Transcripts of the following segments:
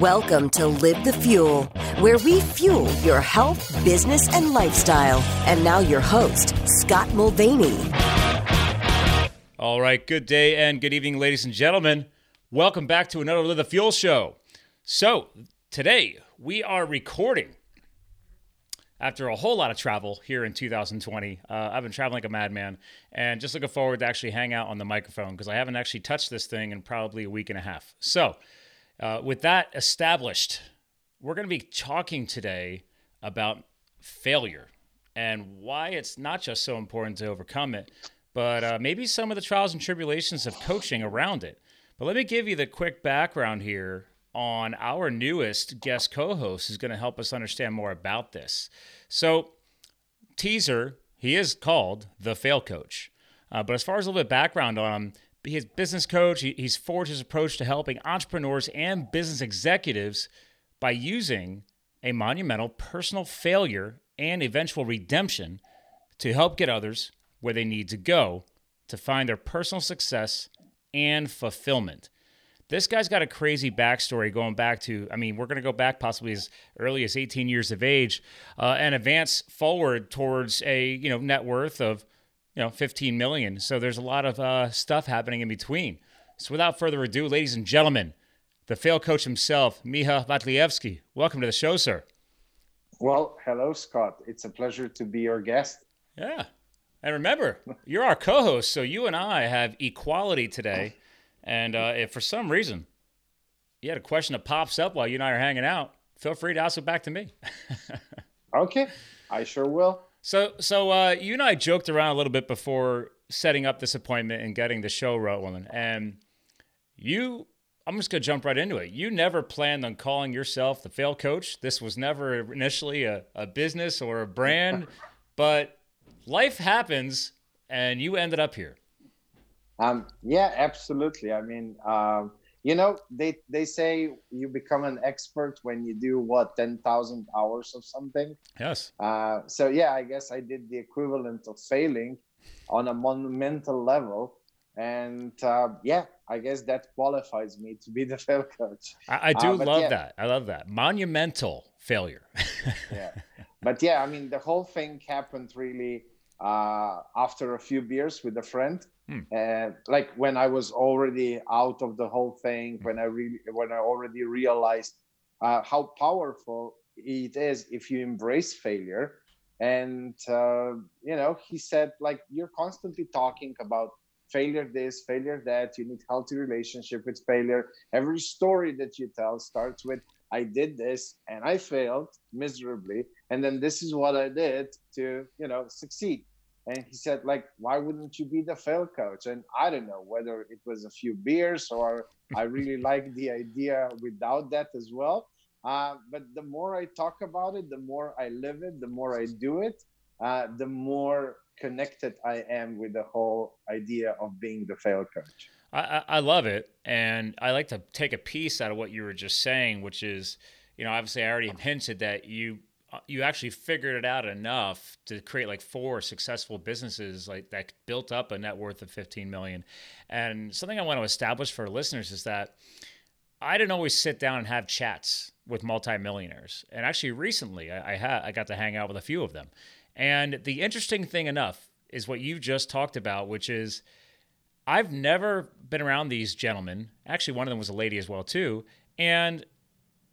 Welcome to Live the Fuel, where we fuel your health, business, and lifestyle. And now, your host, Scott Mulvaney. All right, good day and good evening, ladies and gentlemen. Welcome back to another Live the Fuel show. So, today we are recording after a whole lot of travel here in 2020. Uh, I've been traveling like a madman and just looking forward to actually hang out on the microphone because I haven't actually touched this thing in probably a week and a half. So, uh, with that established, we're going to be talking today about failure and why it's not just so important to overcome it, but uh, maybe some of the trials and tribulations of coaching around it. But let me give you the quick background here on our newest guest co host who's going to help us understand more about this. So, teaser, he is called the Fail Coach. Uh, but as far as a little bit background on him, he's business coach. He, he's forged his approach to helping entrepreneurs and business executives by using a monumental personal failure and eventual redemption to help get others where they need to go to find their personal success and fulfillment. This guy's got a crazy backstory going back to, I mean, we're going to go back possibly as early as 18 years of age uh, and advance forward towards a, you know, net worth of you know, 15 million. So there's a lot of uh, stuff happening in between. So without further ado, ladies and gentlemen, the fail coach himself, Miha Matlievski. Welcome to the show, sir. Well, hello, Scott. It's a pleasure to be your guest. Yeah. And remember, you're our co host, so you and I have equality today. And uh, if for some reason you had a question that pops up while you and I are hanging out, feel free to ask it back to me. okay, I sure will. So, so uh, you and I joked around a little bit before setting up this appointment and getting the show rolling, and you. I'm just gonna jump right into it. You never planned on calling yourself the fail coach. This was never initially a, a business or a brand, but life happens, and you ended up here. Um, yeah, absolutely. I mean, um, you know they they say you become an expert when you do what 10,000 hours of something? Yes. Uh, so yeah i guess i did the equivalent of failing on a monumental level. And uh, yeah i guess that qualifies me to be the fail coach. I, I do uh, love yeah. that. I love that. Monumental failure. Yeah. But yeah i mean the whole thing happened really uh, after a few beers with a friend Hmm. And like when I was already out of the whole thing, when I really, when I already realized uh, how powerful it is if you embrace failure. And uh, you know, he said like you're constantly talking about failure this, failure that. You need healthy relationship with failure. Every story that you tell starts with I did this and I failed miserably, and then this is what I did to you know succeed and he said like why wouldn't you be the fail coach? And i don't know whether it was a few beers or i really like the idea without that as well. Uh, but the more i talk about it the more i live it the more i do it uh, the more connected i am with the whole idea of being the fail coach. I, I love it. And i like to take a piece out of what you were just saying which is you know obviously i already hinted that you Uh, you actually figured it out enough to create like four successful businesses like that built up a net worth of 15 million. And something i want to establish for listeners is that i didn't always sit down and have chats with multimillionaires. And actually recently i, I had i got to hang out with a few of them. And the interesting thing enough is what you just talked about which is i've never been around these gentlemen. Actually one of them was a lady as well too. And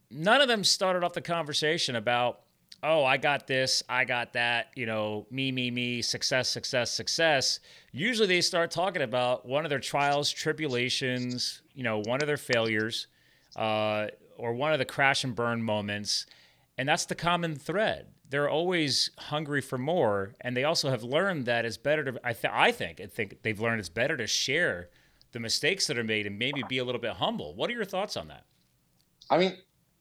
none of them started off the conversation about oh, I got this, I got that, you know, me, me, me, success, success, success. Usually they start talking about one of their trials, tribulations, you know, one of their failures, uh, or one of the crash and burn moments. And that's the common thread. They're always hungry for more. And they also have learned that it's better to, I, th- I think, I think they've learned it's better to share the mistakes that are made and maybe be a little bit humble. What are your thoughts on that? I mean,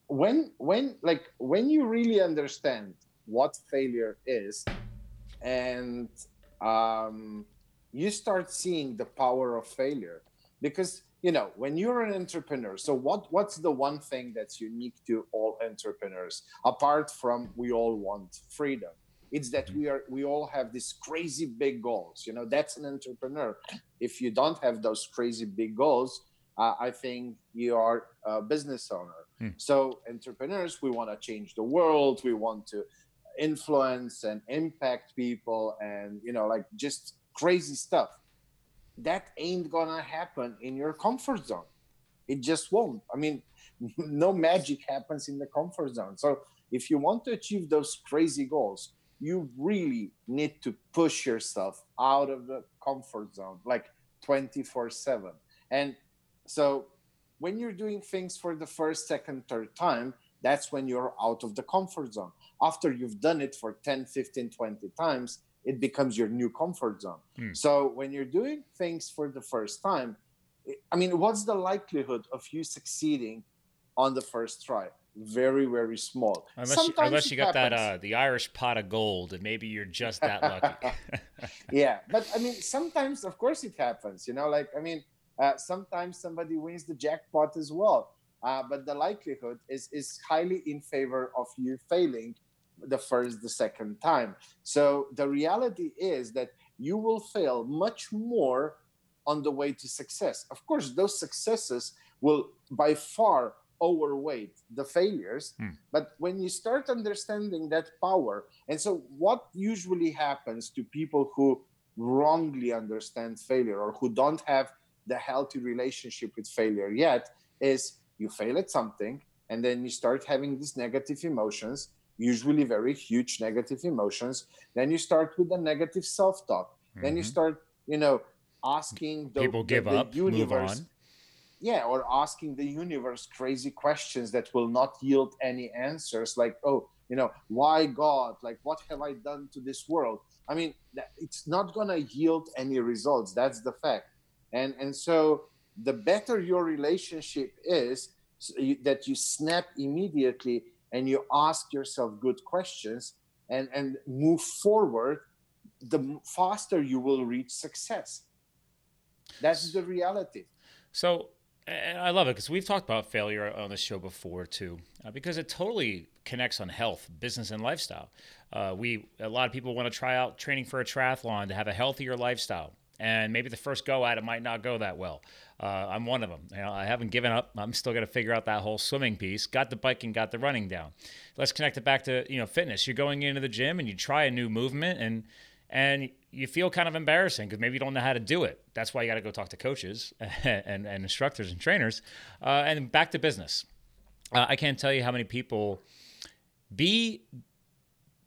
when when like when you really understand what failure is and um, you start seeing the power of failure because you know when you're an entrepreneur so what what's the one thing that's unique to all entrepreneurs apart from we all want freedom it's that we are we all have these crazy big goals you know that's an entrepreneur if you don't have those crazy big goals uh, I think you are a business owner. Hmm. So entrepreneurs, we want to change the world. We want to influence and impact people, and you know, like just crazy stuff. That ain't gonna happen in your comfort zone. It just won't. I mean, no magic happens in the comfort zone. So if you want to achieve those crazy goals, you really need to push yourself out of the comfort zone like 24 7 and so when you're doing things for the first second third time that's when you're out of the comfort zone. After you've done it for 10 15 20 times it becomes your new comfort zone. Mm. so when you're doing things for the first time i mean what's the likelihood of you succeeding on the first try? Very very small. Unless you, unless you got happens. that uh, the irish pot of gold and maybe you're just that lucky. Yeah but i mean sometimes of course it happens you know like i mean uh, sometimes somebody wins the jackpot as well. Uh, but the likelihood is is highly in favor of you failing the first the second time. So the reality is that you will fail much more on the way to success. Of course those successes will by far overweight the failures. Hmm. but when you start understanding that power and so what usually happens to people who wrongly understand failure or who don't have the healthy relationship with failure yet is you fail at something and then you start having these negative emotions usually very huge negative emotions. Then you start with the negative self-talk. Mm-hmm. then you mm-hmm. start you know asking the, people give the, up universe, move on. Yeah or asking the universe crazy questions that will not yield any answers like oh you know why god? Like what have i done to this world? I mean it's not going to yield any results. That's the fact and and so the better your relationship is so you, that you snap immediately and you ask yourself good questions and and move forward the faster you will reach success. That's the reality. So and I love it because we've talked about failure on the show before too, uh, because it totally connects on health, business, and lifestyle. Uh, we a lot of people want to try out training for a triathlon to have a healthier lifestyle, and maybe the first go at it might not go that well. Uh, I'm one of them. You know, I haven't given up. I'm still going to figure out that whole swimming piece. Got the biking, got the running down. Let's connect it back to you know fitness. You're going into the gym and you try a new movement and and you feel kind of embarrassing because maybe you don't know how to do it. That's why you got to go talk to coaches and, and instructors and trainers. Uh, and back to business. Uh, I can't tell you how many people be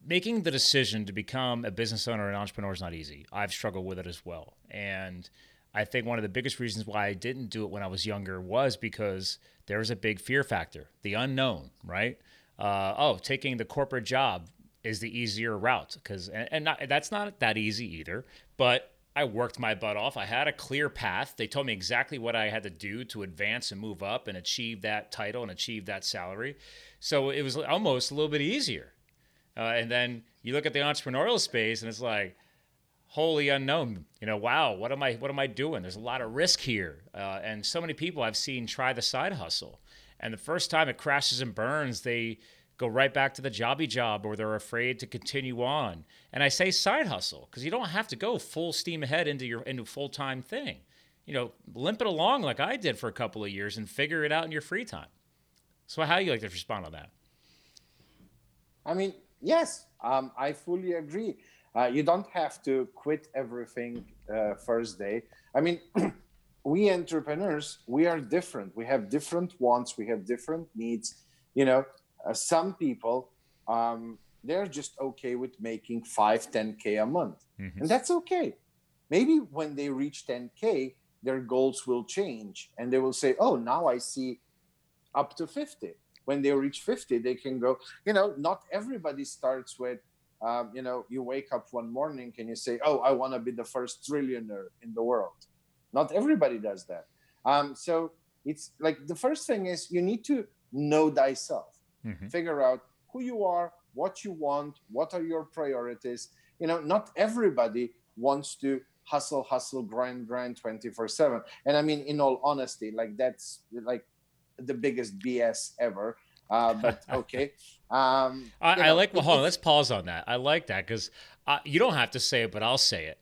making the decision to become a business owner and entrepreneur is not easy. I've struggled with it as well. And I think one of the biggest reasons why I didn't do it when I was younger was because there was a big fear factor, the unknown, right? Uh, oh, taking the corporate job is the easier route because and, and not, that's not that easy either but i worked my butt off. I had a clear path. They told me exactly what i had to do to advance and move up and achieve that title and achieve that salary. So it was almost a little bit easier. Uh, and then you look at the entrepreneurial space and it's like wholly unknown you know wow what am i what am i doing there's a lot of risk here uh, and so many people i've seen try the side hustle and the first time it crashes and burns they go right back to the jobby job or they're afraid to continue on. And I say side hustle because you don't have to go full steam ahead into your into full-time thing. You know, limp it along like I did for a couple of years and figure it out in your free time. So how do you like to respond on that? I mean, yes, um, I fully agree. Uh, you don't have to quit everything uh, first day. I mean, we entrepreneurs, we are different. We have different wants. We have different needs. You know, uh, some people, um, they're just okay with making 5, 10K a month. Mm-hmm. And that's okay. Maybe when they reach 10K, their goals will change and they will say, oh, now I see up to 50. When they reach 50, they can go, you know, not everybody starts with, um, you know, you wake up one morning and you say, oh, I want to be the first trillionaire in the world. Not everybody does that. Um, so it's like the first thing is you need to know thyself mm-hmm. figure out who you are what you want what are your priorities you know not everybody wants to hustle hustle grind grind 24 7 and i mean in all honesty like that's like the biggest bs ever uh, but okay um, I, I, like well hold on let's pause on that i like that because uh, you don't have to say it but i'll say it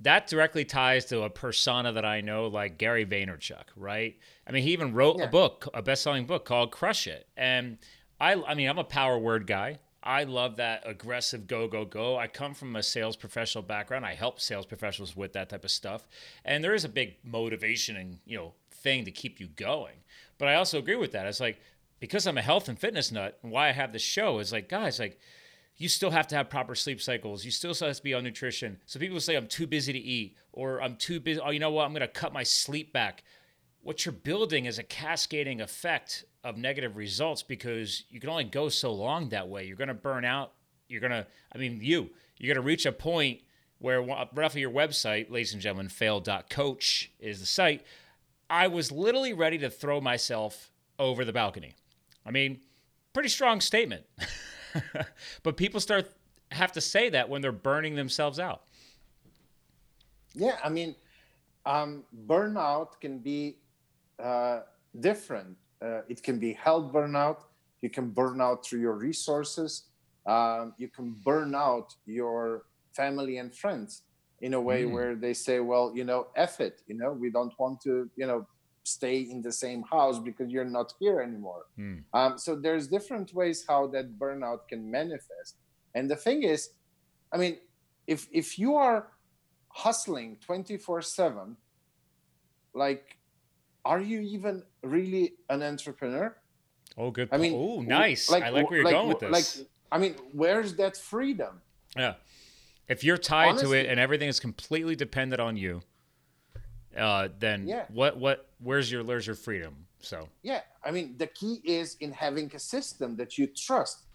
that directly ties to a persona that I know, like Gary Vaynerchuk, right? I mean, he even wrote Yeah. a book, a best-selling book called "Crush It," and I, I mean, I'm a power word guy. I love that aggressive go go go. I come from a sales professional background. I help sales professionals with that type of stuff, and there is a big motivation and you know thing to keep you going. But I also agree with that. It's like because I'm a health and fitness nut, and why I have this show is like, guys, like you still have to have proper sleep cycles. You still have to be on nutrition. So people say I'm too busy to eat, or I'm too busy. Oh, you know what? I'm going to cut my sleep back. What you're building is a cascading effect of negative results because you can only go so long that way. You're going to burn out. You're going to, I mean, you, you're going to reach a point where right off of your website, ladies and gentlemen, fail.coach is the site. I was literally ready to throw myself over the balcony. I mean, pretty strong statement. but people start have to say that when they're burning themselves out. Yeah, I mean, um, burnout can be uh, different. Uh, it can be health burnout. You can burn out through your resources. Um, you can burn out your family and friends in a way Mm. where they say, well, you know, F it, you know, we don't want to, you know, stay in the same house because you're not here anymore. Mm. Um, so there's different ways how that burnout can manifest. And the thing is, I mean, if if you are hustling 24 7 like are you even really an entrepreneur Oh, good. i mean oh, nice. I like where you're going with this. like i mean where's that freedom yeah. If you're tied to it and everything is completely dependent on you, uh, then Yeah. what what where's your where's your freedom? So yeah i mean the key is in having a system that you trust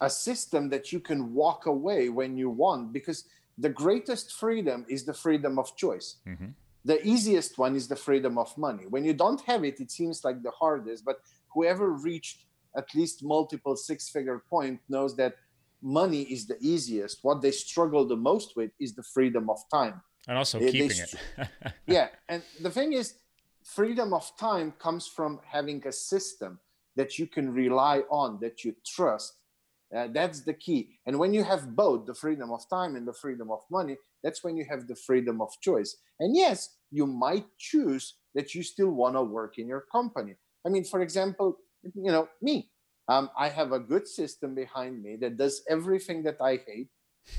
a system that you can walk away when you want because the greatest freedom is the freedom of choice Mhm. the easiest one is the freedom of money when you don't have it it seems like the hardest but whoever reached at least multiple six figure point knows that money is the easiest what they struggle the most with is the freedom of time and also keeping it. yeah and the thing is freedom of time comes from having a system that you can rely on that you trust. Uh, that's the key. And when you have both the freedom of time and the freedom of money that's when you have the freedom of choice. And yes you might choose that you still want to work in your company. I mean for example you know me. Um, i have a good system behind me that does everything that i hate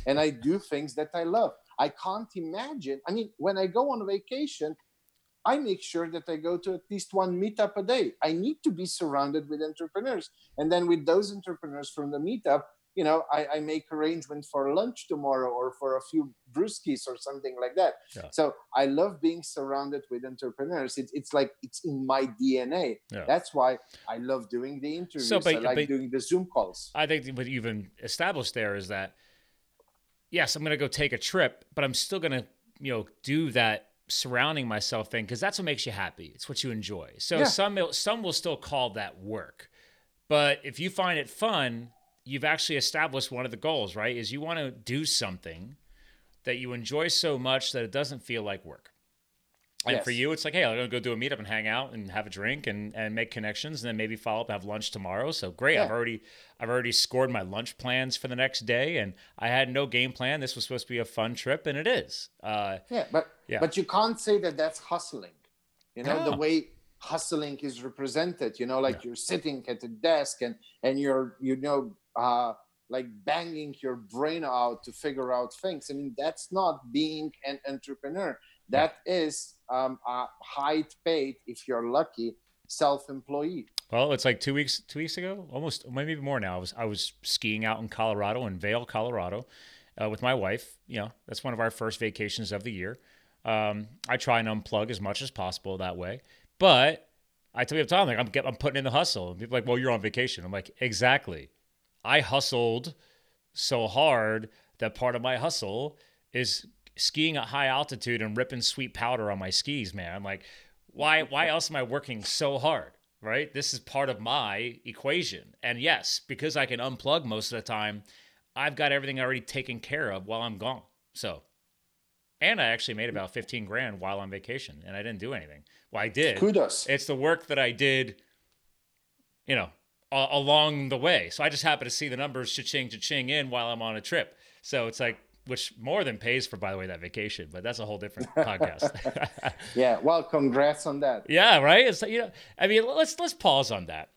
and i do things that i love i can't imagine i mean when i go on vacation I make sure that I go to at least one meetup a day. I need to be surrounded with entrepreneurs. And then with those entrepreneurs from the meetup, you know, I, I make arrangements for lunch tomorrow or for a few brewskis or something like that. Yeah. So I love being surrounded with entrepreneurs. It's, it's like it's in my DNA. Yeah. That's why I love doing the interviews. but- I like but- doing the Zoom calls. I think what you've established there is that yes, I'm going to go take a trip, but I'm still going to you know do that surrounding myself thing because that's what makes you happy. It's what you enjoy. So Yeah. some some will still call that work, but if you find it fun, you've actually established one of the goals, right? Is you want to do something that you enjoy so much that it doesn't feel like work. And for you, it's like, hey, I'm gonna go do a meetup and hang out and have a drink and, and make connections, and then maybe follow up and have lunch tomorrow. So great, I've already I've already scored my lunch plans for the next day, and I had no game plan. This was supposed to be a fun trip, and it is. Uh, Yeah, but Yeah. but you can't say that that's hustling. You know the way hustling is represented. You know, like you're sitting at a desk and and you're you know uh, like banging your brain out to figure out things. I mean, that's not being an entrepreneur. That is um, a high paid, if you're lucky, self-employee. well, it's like two weeks two weeks ago, almost maybe more now. I was I was skiing out in Colorado in Vail, Colorado, uh, with my wife. You know, that's one of our first vacations of the year. Um, I try and unplug as much as possible that way, but I tell the time, like I'm I'm putting in the hustle. And people are like, well, you're on vacation. I'm like, exactly. I hustled so hard that part of my hustle is skiing at high altitude and ripping sweet powder on my skis, man. I'm like, why why else am I working so hard? Right? This is part of my equation. And yes, because I can unplug most of the time, I've got everything already taken care of while I'm gone. So and I actually made about 15 grand while on vacation and I didn't do anything. Well, I did. Kudos. It's the work that I did, you know, a- along the way. So I just happen to see the numbers cha-ching, cha-ching in while I'm on a trip. So it's like, which more than pays for, by the way, that vacation. But that's a whole different podcast. yeah, well, congrats on that. Yeah, right. It's you know, I mean, let's let's pause on that.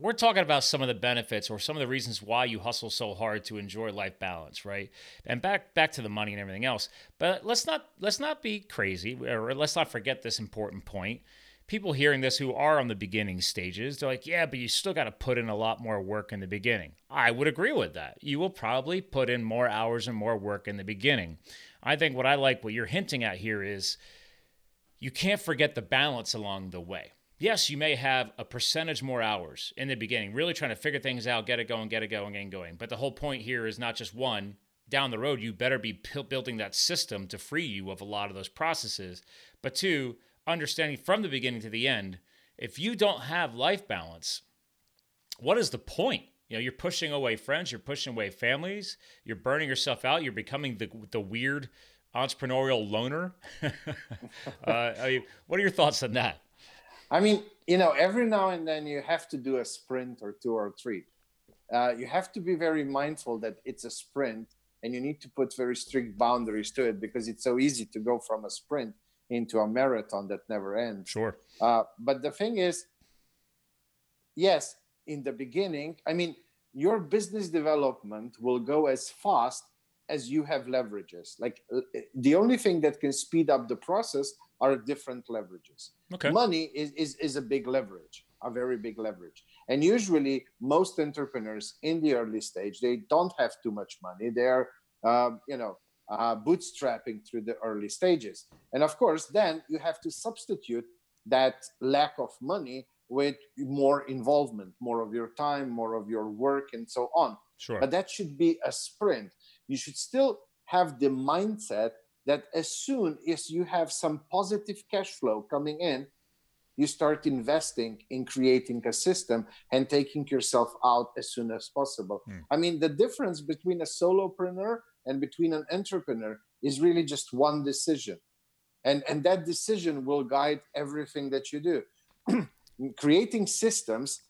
We're talking about some of the benefits or some of the reasons why you hustle so hard to enjoy life balance, right? And back back to the money and everything else. But let's not let's not be crazy, or let's not forget this important point people hearing this who are on the beginning stages, they're like, yeah, but you still got to put in a lot more work in the beginning. I would agree with that. You will probably put in more hours and more work in the beginning. I think what I like, what you're hinting at here is you can't forget the balance along the way. Yes, you may have a percentage more hours in the beginning, really trying to figure things out, get it going, get it going, and going. But the whole point here is not just one, down the road, you better be building that system to free you of a lot of those processes. But two, understanding from the beginning to the end if you don't have life balance what is the point? You know you're pushing away friends you're pushing away families you're burning yourself out you're becoming the, the weird entrepreneurial loner. Uh, I mean, what are your thoughts on that? I mean you know every now and then you have to do a sprint or two or three. Uh, you have to be very mindful that it's a sprint and you need to put very strict boundaries to it because it's so easy to go from a sprint into a marathon that never ends. Sure. Uh, but the thing is, yes, in the beginning, I mean, your business development will go as fast as you have leverages. Like uh, the only thing that can speed up the process are different leverages. Okay. Money is, is, is a big leverage, a very big leverage. And usually, most entrepreneurs in the early stage, they don't have too much money. They're, uh, you know, uh, bootstrapping through the early stages. And of course, then you have to substitute that lack of money with more involvement, more of your time, more of your work, and so on. Sure. But that should be a sprint. You should still have the mindset that as soon as you have some positive cash flow coming in, you start investing in creating a system and taking yourself out as soon as possible. Hmm. I mean, the difference between a solopreneur and between an entrepreneur is really just one decision. And, and that decision will guide everything that you do. Creating systems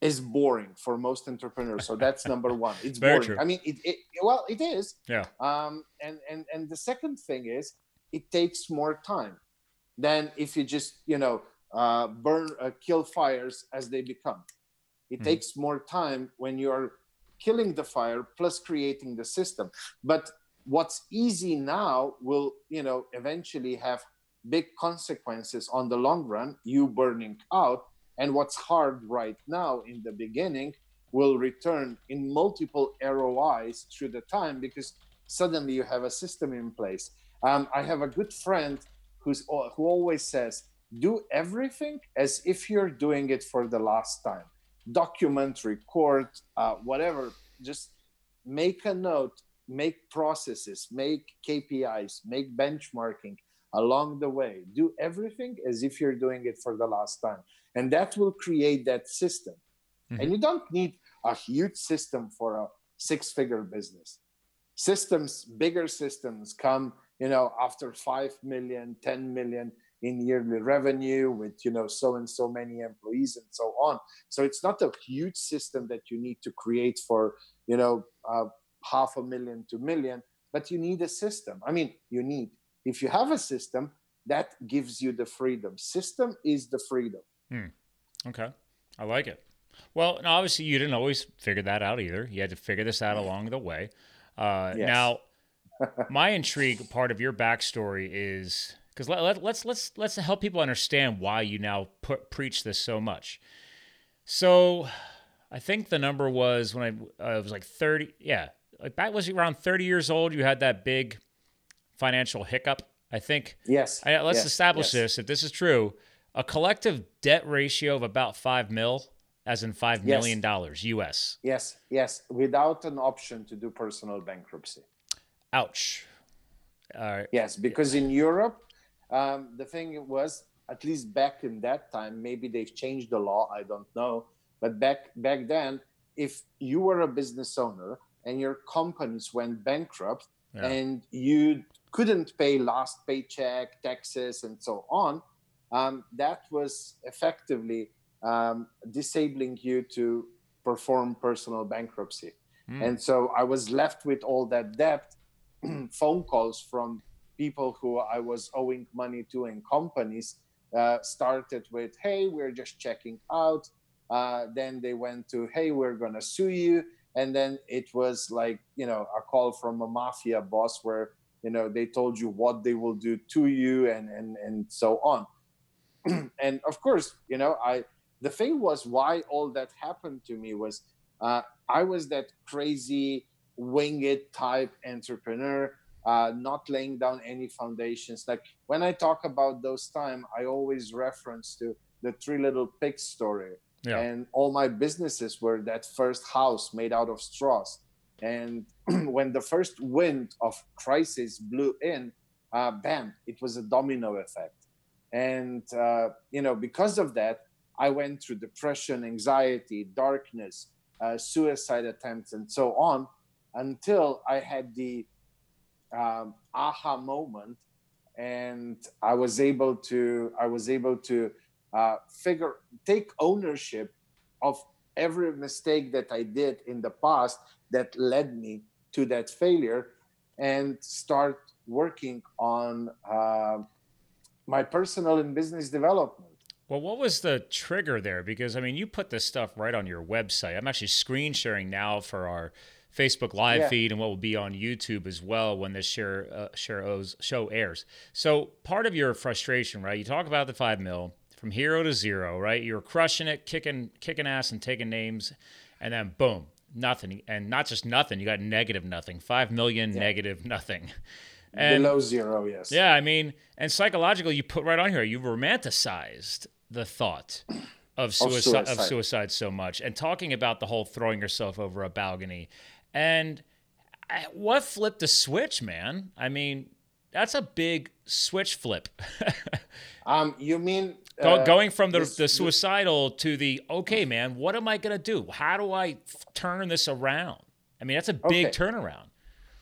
is boring for most entrepreneurs. So that's number one. It's Very boring. true. I mean, it, it, well, it is. Yeah. Um, and, and, and the second thing is it takes more time than if you just, you know, uh, burn, uh, kill fires as they become. It mm. takes more time when you're killing the fire plus creating the system. But what's easy now will you know eventually have big consequences on the long run you burning out. And what's hard right now in the beginning will return in multiple rois through the time because suddenly you have a system in place. Um, i have a good friend who's who always says do everything as if you're doing it for the last time document, record, uh, whatever. Just make a note, make processes, make KPIs, make benchmarking along the way. Do everything as if you're doing it for the last time. And that will create that system. Mm-hmm. And you don't need a huge system for a six figure business. Systems, bigger systems come, you know, after 5 million, 10 million in yearly revenue with you know so and so many employees and so on. So it's not a huge system that you need to create for you know uh, half a million to million but you need a system. I mean you need. If you have a system that gives you the freedom. System is the freedom. Hmm. okay. I like it. Well obviously you didn't always figure that out either. You had to figure this out along the way. Uh, yes. now my intrigue part of your backstory is because let, let, let's let's let's help people understand why you now put, preach this so much. So, I think the number was when I uh, was like thirty. Yeah, like that was around thirty years old. You had that big financial hiccup. I think. Yes. I, let's yes. establish yes. this. If this is true, a collective debt ratio of about five mil, as in five yes. million dollars U.S. Yes, yes, without an option to do personal bankruptcy. Ouch. Uh, yes, because in Europe, um, the thing was, at least back in that time, maybe they've changed the law. I don't know, but back back then, if you were a business owner and your companies went bankrupt yeah. and you couldn't pay last paycheck, taxes, and so on, um, that was effectively um, disabling you to perform personal bankruptcy. Mm. And so I was left with all that debt phone calls from people who I was owing money to and companies uh, started with, "Hey, we're just checking out." Uh, then they went to, "Hey, we're gonna sue you," and then it was like you know a call from a mafia boss where you know they told you what they will do to you and and and so on. and of course, you know, I the thing was why all that happened to me was uh, I was that crazy winged type entrepreneur uh, not laying down any foundations. Like when I talk about those time, I always reference to the three little pigs story. Yeah. And all my businesses were that first house made out of straws. And when the first wind of crisis blew in, uh, bam, it was a domino effect. And, uh, you know, because of that, I went through depression, anxiety, darkness, uh, suicide attempts, and so on until I had the um, aha moment and i was able to i was able to uh, figure take ownership of every mistake that i did in the past that led me to that failure and start working on uh, my personal and business development well, what was the trigger there? Because I mean, you put this stuff right on your website. I'm actually screen sharing now for our Facebook live yeah. feed and what will be on YouTube as well when this share, uh, share show airs. So part of your frustration, right? You talk about the five mil from hero to zero, right? You're crushing it, kicking kicking ass and taking names, and then boom, nothing, and not just nothing. You got negative nothing, five million yeah. negative nothing. And, Below zero, yes. Yeah, I mean, and psychologically, you put right on here, you romanticized the thought of suicide, of suicide, of suicide so much, and talking about the whole throwing yourself over a balcony and what flipped the switch, man? I mean, that's a big switch flip. um, you mean uh, going from the, this, the suicidal to the okay, man? What am I gonna do? How do I turn this around? I mean, that's a big okay. turnaround.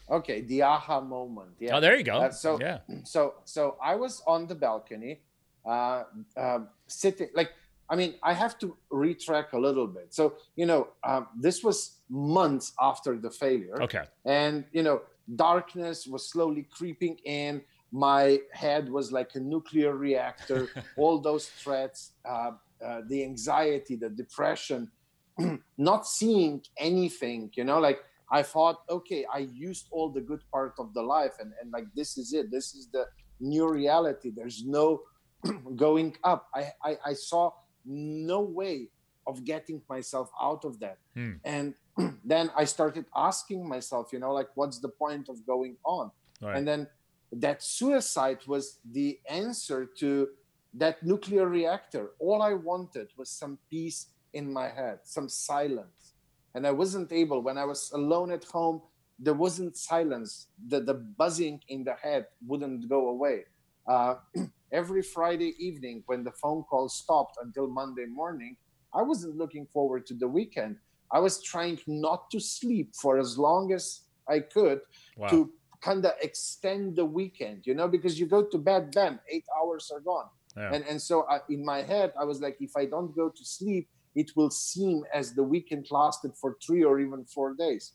Okay, the aha moment. Yeah. Oh, there you go. Uh, so yeah. So so I was on the balcony, uh, uh, sitting like I mean, I have to retrack a little bit. So, you know, um, this was months after the failure. Okay. And, you know, darkness was slowly creeping in. My head was like a nuclear reactor. All those threats, uh, uh, the anxiety, the depression, not seeing anything, you know, like I thought, okay, I used all the good part of the life and, and like this is it. This is the new reality. There's no going up. I, I, I saw no way of getting myself out of that. Hmm. And then I started asking myself, you know, like, what's the point of going on? Right. And then that suicide was the answer to that nuclear reactor. All I wanted was some peace in my head, some silence. And I wasn't able, when I was alone at home, there wasn't silence. The, the buzzing in the head wouldn't go away. Uh, every Friday evening when the phone call stopped until Monday morning, I wasn't looking forward to the weekend. I was trying not to sleep for as long as I could wow. to kind of extend the weekend, you know, because you go to bed, bam, eight hours are gone. Yeah. And, and so I, in my head, I was like, if I don't go to sleep, it will seem as the weekend lasted for three or even four days.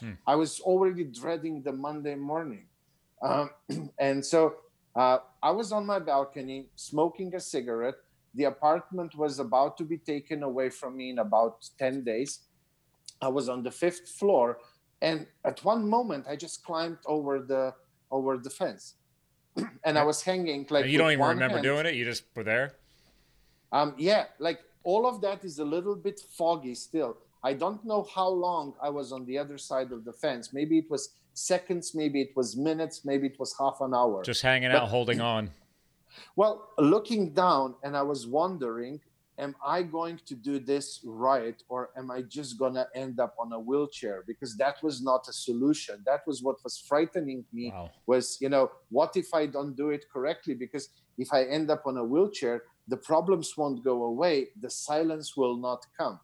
Hmm. I was already dreading the Monday morning. Um, and so uh, I was on my balcony smoking a cigarette. The apartment was about to be taken away from me in about 10 days. I was on the fifth floor, and at one moment, I just climbed over the over the fence, and I was hanging like. You don't even remember hand. doing it. You just were there. Um. Yeah. Like all of that is a little bit foggy still. I don't know how long I was on the other side of the fence. Maybe it was seconds, maybe it was minutes, maybe it was half an hour. Just hanging but, out, holding on. Well, looking down, and I was wondering, am I going to do this right, or am I just going to end up on a wheelchair? Because that was not a solution. That was what was frightening me. Wow. Was you know, what if I don't do it correctly? Because if I end up on a wheelchair, the problems won't go away. The silence will not come.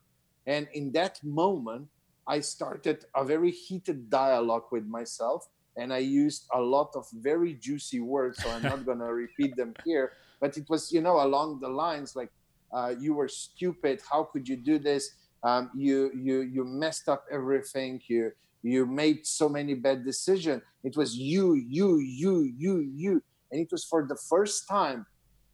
And in that moment, I started a very heated dialogue with myself and I used a lot of very juicy words. So I'm not going to repeat them here, but it was, you know, along the lines like, uh, you were stupid. How could you do this? Um, you, you, you messed up everything. You, you made so many bad decisions. It was you, you, you, you, you. And it was for the first time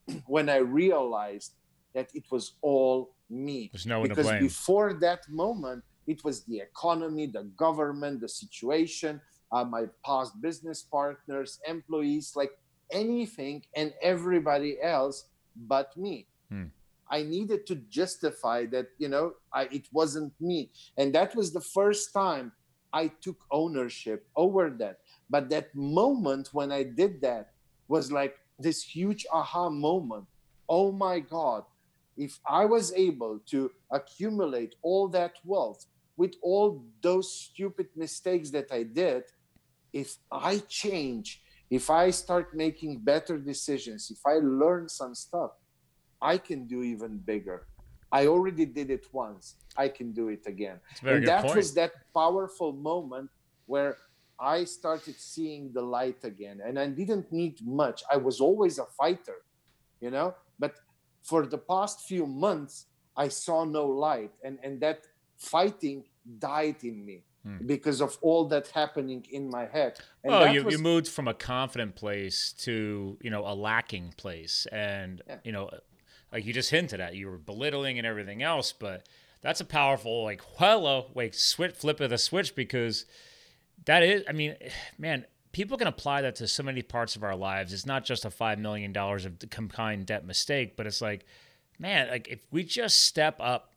when I realized that it was all me. There's no one because to blame. before that moment, it was the economy, the government, the situation, uh, my past business partners, employees, like anything and everybody else but me. Hmm. I needed to justify that, you know, I, it wasn't me. And that was the first time I took ownership over that. But that moment when I did that was like this huge aha moment. Oh my God, if I was able to accumulate all that wealth with all those stupid mistakes that I did, if I change, if I start making better decisions, if I learn some stuff, I can do even bigger. I already did it once. I can do it again. and that point. was that powerful moment where I started seeing the light again. And I didn't need much. I was always a fighter, you know, but for the past few months, I saw no light. And, and that fighting died in me. Hmm. Because of all that happening in my head. And oh, you, was... you moved from a confident place to you know a lacking place, and yeah. you know like you just hinted at, you were belittling and everything else, but that's a powerful like hello, like switch flip of the switch because that is I mean, man, people can apply that to so many parts of our lives. It's not just a five million dollars of combined debt mistake, but it's like, man, like if we just step up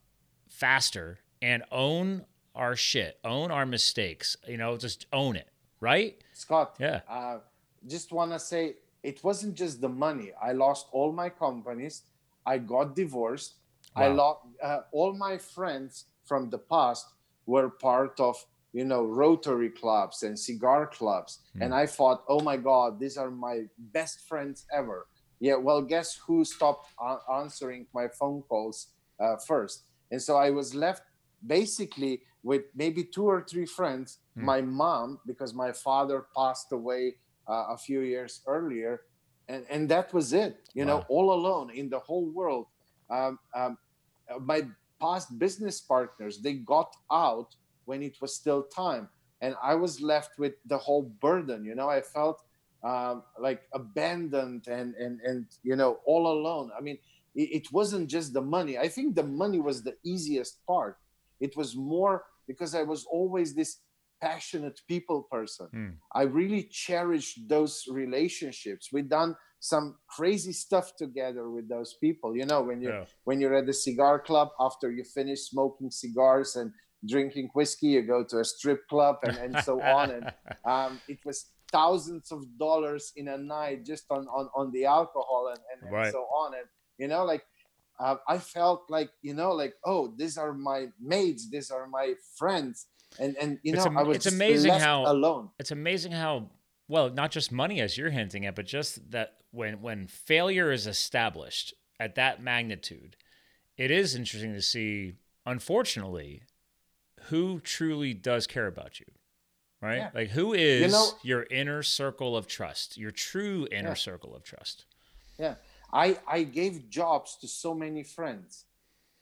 faster and own our shit, own our mistakes, you know, just own it, right? Scott, yeah. Uh, just want to say it wasn't just the money. I lost all my companies. I got divorced. Wow. I lost uh, all my friends from the past were part of you know Rotary clubs and cigar clubs, mm. and I thought, oh my God, these are my best friends ever. Yeah, well, guess who stopped a- answering my phone calls uh, first? And so I was left basically with maybe two or three friends. Mm. My mom, because my father passed away uh, a few years earlier, and and that was it you wow. know all alone in the whole world um, um, my past business partners they got out when it was still time and i was left with the whole burden you know i felt um, like abandoned and and and you know all alone i mean it, it wasn't just the money i think the money was the easiest part it was more because i was always this passionate people person. Mm. I really cherished those relationships. We've done some crazy stuff together with those people. You know, when you yeah. when you're at the cigar club after you finish smoking cigars and drinking whiskey, you go to a strip club and, and so on. And um, it was thousands of dollars in a night just on on, on the alcohol and, and, right. and so on. And you know, like uh, I felt like you know, like oh, these are my mates, these are my friends and and you know, am- I was it's amazing how alone. It's amazing how well, not just money as you're hinting at, but just that when when failure is established at that magnitude, it is interesting to see. Unfortunately, who truly does care about you, right? Yeah. Like who is you know, your inner circle of trust, your true inner yeah. circle of trust. Yeah, I I gave jobs to so many friends.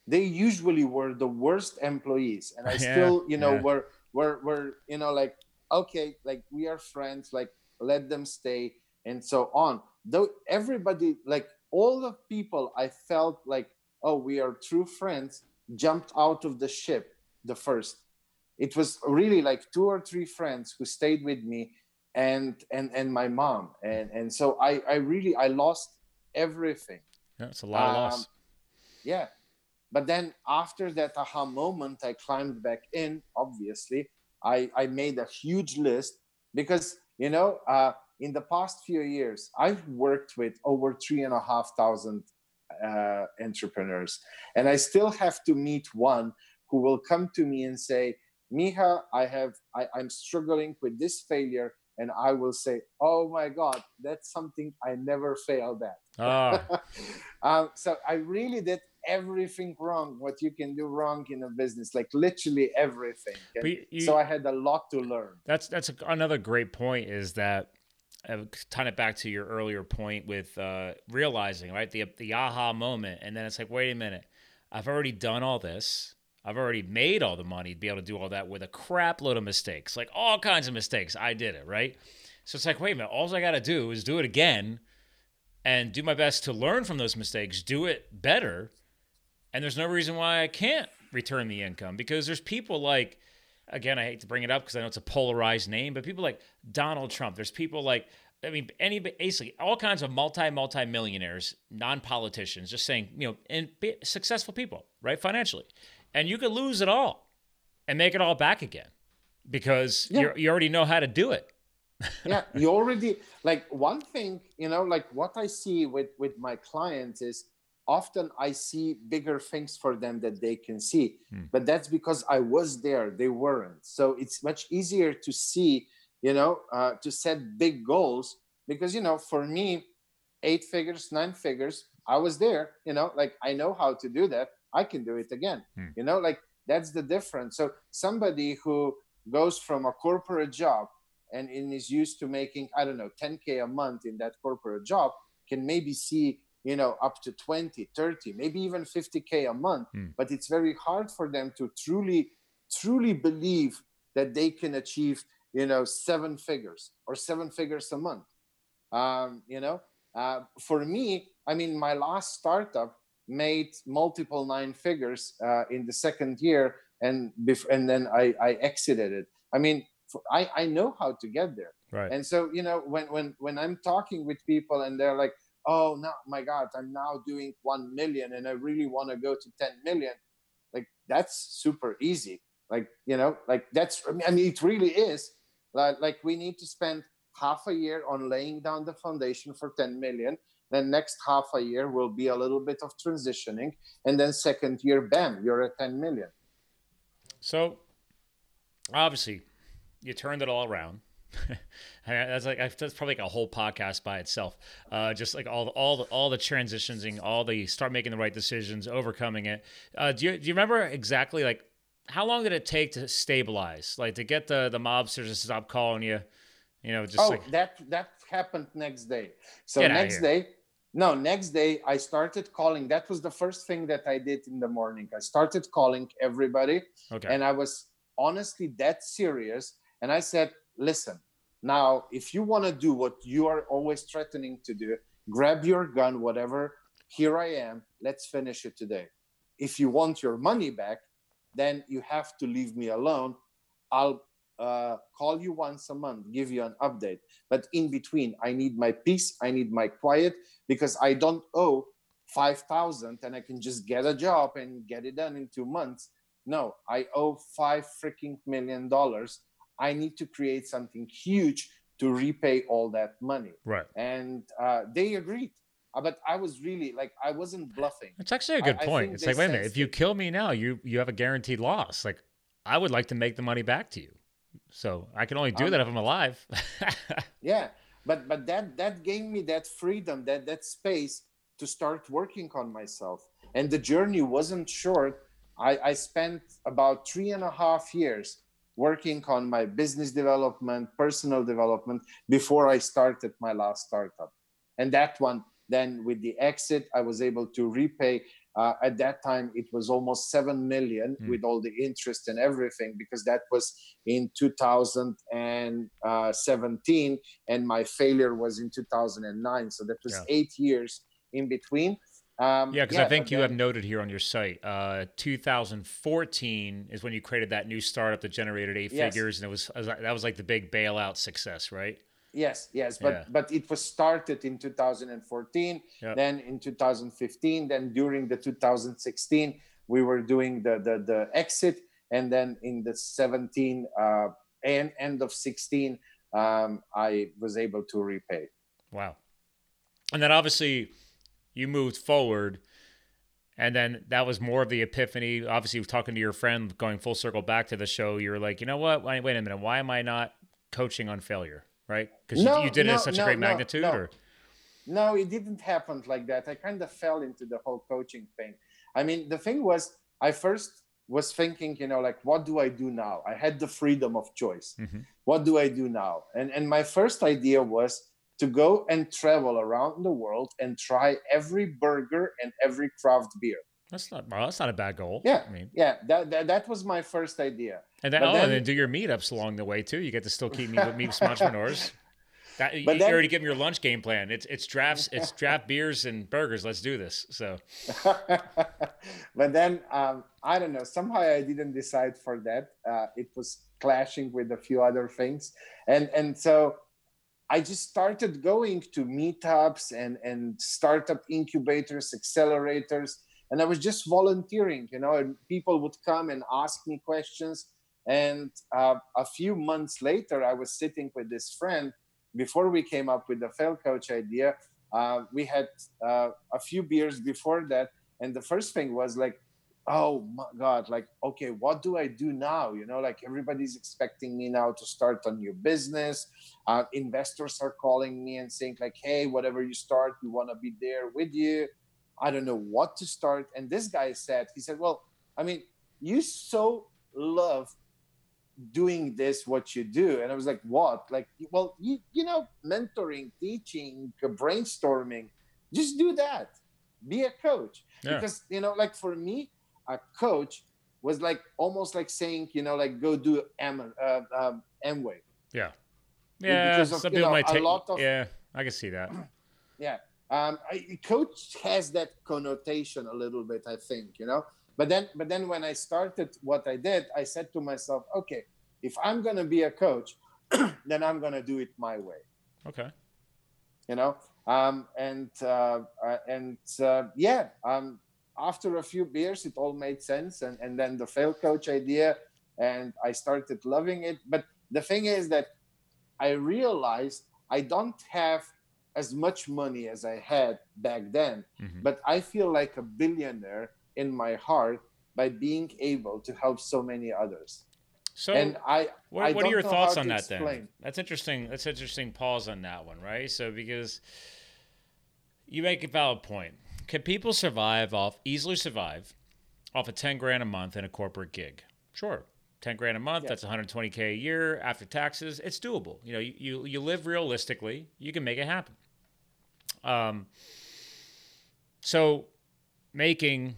They usually were the worst employees and i yeah, still you know yeah. were were were you know like okay like we are friends like let them stay and so on. Though everybody like all the people i felt like oh we are true friends jumped out of the ship the first. It was really like two or three friends who stayed with me and and and my mom. And and so i i really i lost everything yeah it's a lot of um, loss yeah but then after that aha moment, I climbed back in. Obviously, I, I made a huge list because, you know, uh, in the past few years, I've worked with over three and a half thousand uh, entrepreneurs. And I still have to meet one who will come to me and say, Miha, I have, I, I'm struggling with this failure. And I will say, Oh my God, that's something I never failed at. Ah. um, so I really did everything wrong what you can do wrong in a business like literally everything you, so i had a lot to learn that's that's a, another great point is that uh, tying it back to your earlier point with uh, realizing right the the aha moment and then it's like wait a minute i've already done all this I've already made all the money to be able to do all that with a crap load of mistakes, like all kinds of mistakes. I did it, right? So it's like, wait a minute, all I got to do is do it again and do my best to learn from those mistakes, do it better. And there's no reason why I can't return the income because there's people like, again, I hate to bring it up because I know it's a polarized name, but people like Donald Trump. There's people like, I mean, any basically all kinds of multi multi millionaires, non politicians, just saying, you know, and successful people, right, financially, and you could lose it all and make it all back again because yeah. you already know how to do it. yeah, you already like one thing, you know, like what I see with with my clients is often I see bigger things for them that they can see, hmm. but that's because I was there, they weren't. So it's much easier to see, you know, uh, to set big goals because you know, for me, eight figures, nine figures, I was there, you know, like I know how to do that. I can do it again. Hmm. You know, like that's the difference. So somebody who goes from a corporate job and, and is used to making, I don't know, 10K a month in that corporate job can maybe see, you know, up to 20, 30, maybe even 50K a month. Hmm. But it's very hard for them to truly, truly believe that they can achieve, you know, seven figures or seven figures a month. Um, you know, uh, for me, I mean, my last startup, made multiple nine figures uh, in the second year, and bef- and then I, I exited it. I mean, I, I know how to get there. Right. And so you know when when when I'm talking with people and they're like, oh no, my God, I'm now doing one million and I really want to go to ten million. Like that's super easy. Like you know, like that's I mean it really is. Like like we need to spend half a year on laying down the foundation for 10 million then next half a year will be a little bit of transitioning and then second year bam you're at 10 million so obviously you turned it all around that's like that's probably like a whole podcast by itself. Uh, just like all the, all the all the transitioning, all the start making the right decisions, overcoming it. Uh, do you do you remember exactly like how long did it take to stabilize, like to get the the mobsters to stop calling you? You know, just oh, like that that happened next day. So next day, no, next day I started calling. That was the first thing that I did in the morning. I started calling everybody. Okay. And I was honestly that serious. And I said, listen, now, if you want to do what you are always threatening to do, grab your gun, whatever. Here I am. Let's finish it today. If you want your money back, then you have to leave me alone. I'll uh, call you once a month, give you an update. But in between, I need my peace, I need my quiet because I don't owe 5,000 and I can just get a job and get it done in two months. No, I owe five freaking million dollars. I need to create something huge to repay all that money. Right. And uh, they agreed. Uh, but I was really like I wasn't bluffing. It's actually a good I, point. I it's like, wait a minute, if you kill me now, you you have a guaranteed loss. Like I would like to make the money back to you. So I can only do um, that if I'm alive. yeah, but but that that gave me that freedom, that that space to start working on myself. And the journey wasn't short. I, I spent about three and a half years working on my business development, personal development before I started my last startup. And that one, then with the exit, I was able to repay uh, at that time, it was almost 7 million mm. with all the interest and everything, because that was in 2017, and my failure was in 2009. So that was yeah. eight years in between. Um, yeah, because yeah, I think you have noted here on your site, uh, 2014 is when you created that new startup that generated eight yes. figures, and it was that was like the big bailout success, right? Yes, yes, but yeah. but it was started in 2014, yep. then in 2015, then during the 2016 we were doing the the, the exit, and then in the 17 uh, and end of 16 um, I was able to repay. Wow, and then obviously you moved forward. And then that was more of the epiphany. Obviously, talking to your friend, going full circle back to the show, you were like, you know what? Wait, wait a minute. Why am I not coaching on failure? Right? Because no, you, you, did no, it at such no, a great magnitude, or no, it didn't happen like that. I kind of fell into the whole coaching thing. I mean, the thing was, I first was thinking, you know, like, what do I do now? I had the freedom of choice. Mm-hmm. What do I do now? And and my first idea was to go and travel around the world and try every burger and every craft beer. That's not well, that's not a bad goal. Yeah, I mean, yeah, that, that that was my first idea. and then oh, then- and then do your meetups along the way too. You get to still keep meet meet some entrepreneurs. That, you then- already give them your lunch game plan. It's it's drafts, it's draft beers and burgers. Let's do this. So but then um, I don't know. Somehow I didn't decide for that. Uh, it was clashing with a few other things, and and so I just started going to meetups and and startup incubators, accelerators, and I was just volunteering. You know, and people would come and ask me questions. And uh, a few months later, I was sitting with this friend. Before we came up with the fail coach idea, uh, we had uh, a few beers before that, and the first thing was like oh my god like okay what do i do now you know like everybody's expecting me now to start a new business uh, investors are calling me and saying like hey whatever you start we want to be there with you i don't know what to start and this guy said he said well i mean you so love doing this what you do and i was like what like well you you know mentoring teaching brainstorming just do that be a coach Yeah. because you know like for me a coach was like almost like saying you know like go do M uh, um, Amway yeah, yeah. because of, some you people know, might take. of- yeah, I can see that. yeah um I, coach has that connotation a little bit i think you know? But then but then when i started what i did i said to myself okay if i'm gonna be a coach then i'm gonna do it my way. Okay. you know? Um and uh, uh and uh, yeah um after a few beers it all made sense and and then the fail coach idea and i started loving it. But the thing is that i realized i don't have as much money as i had back then Mhm. but i feel like a billionaire in my heart by being able to help so many others So and i What, I what are your thoughts on that then? That's interesting. That's interesting. Pause on that one, right? So because you make a valid point. Can people survive off easily survive off of ten grand a month in a corporate gig? Sure, ten grand a month. Yeah. That's 120k a year after taxes. It's doable. You know, you, you you live realistically. You can make it happen. Um. So, making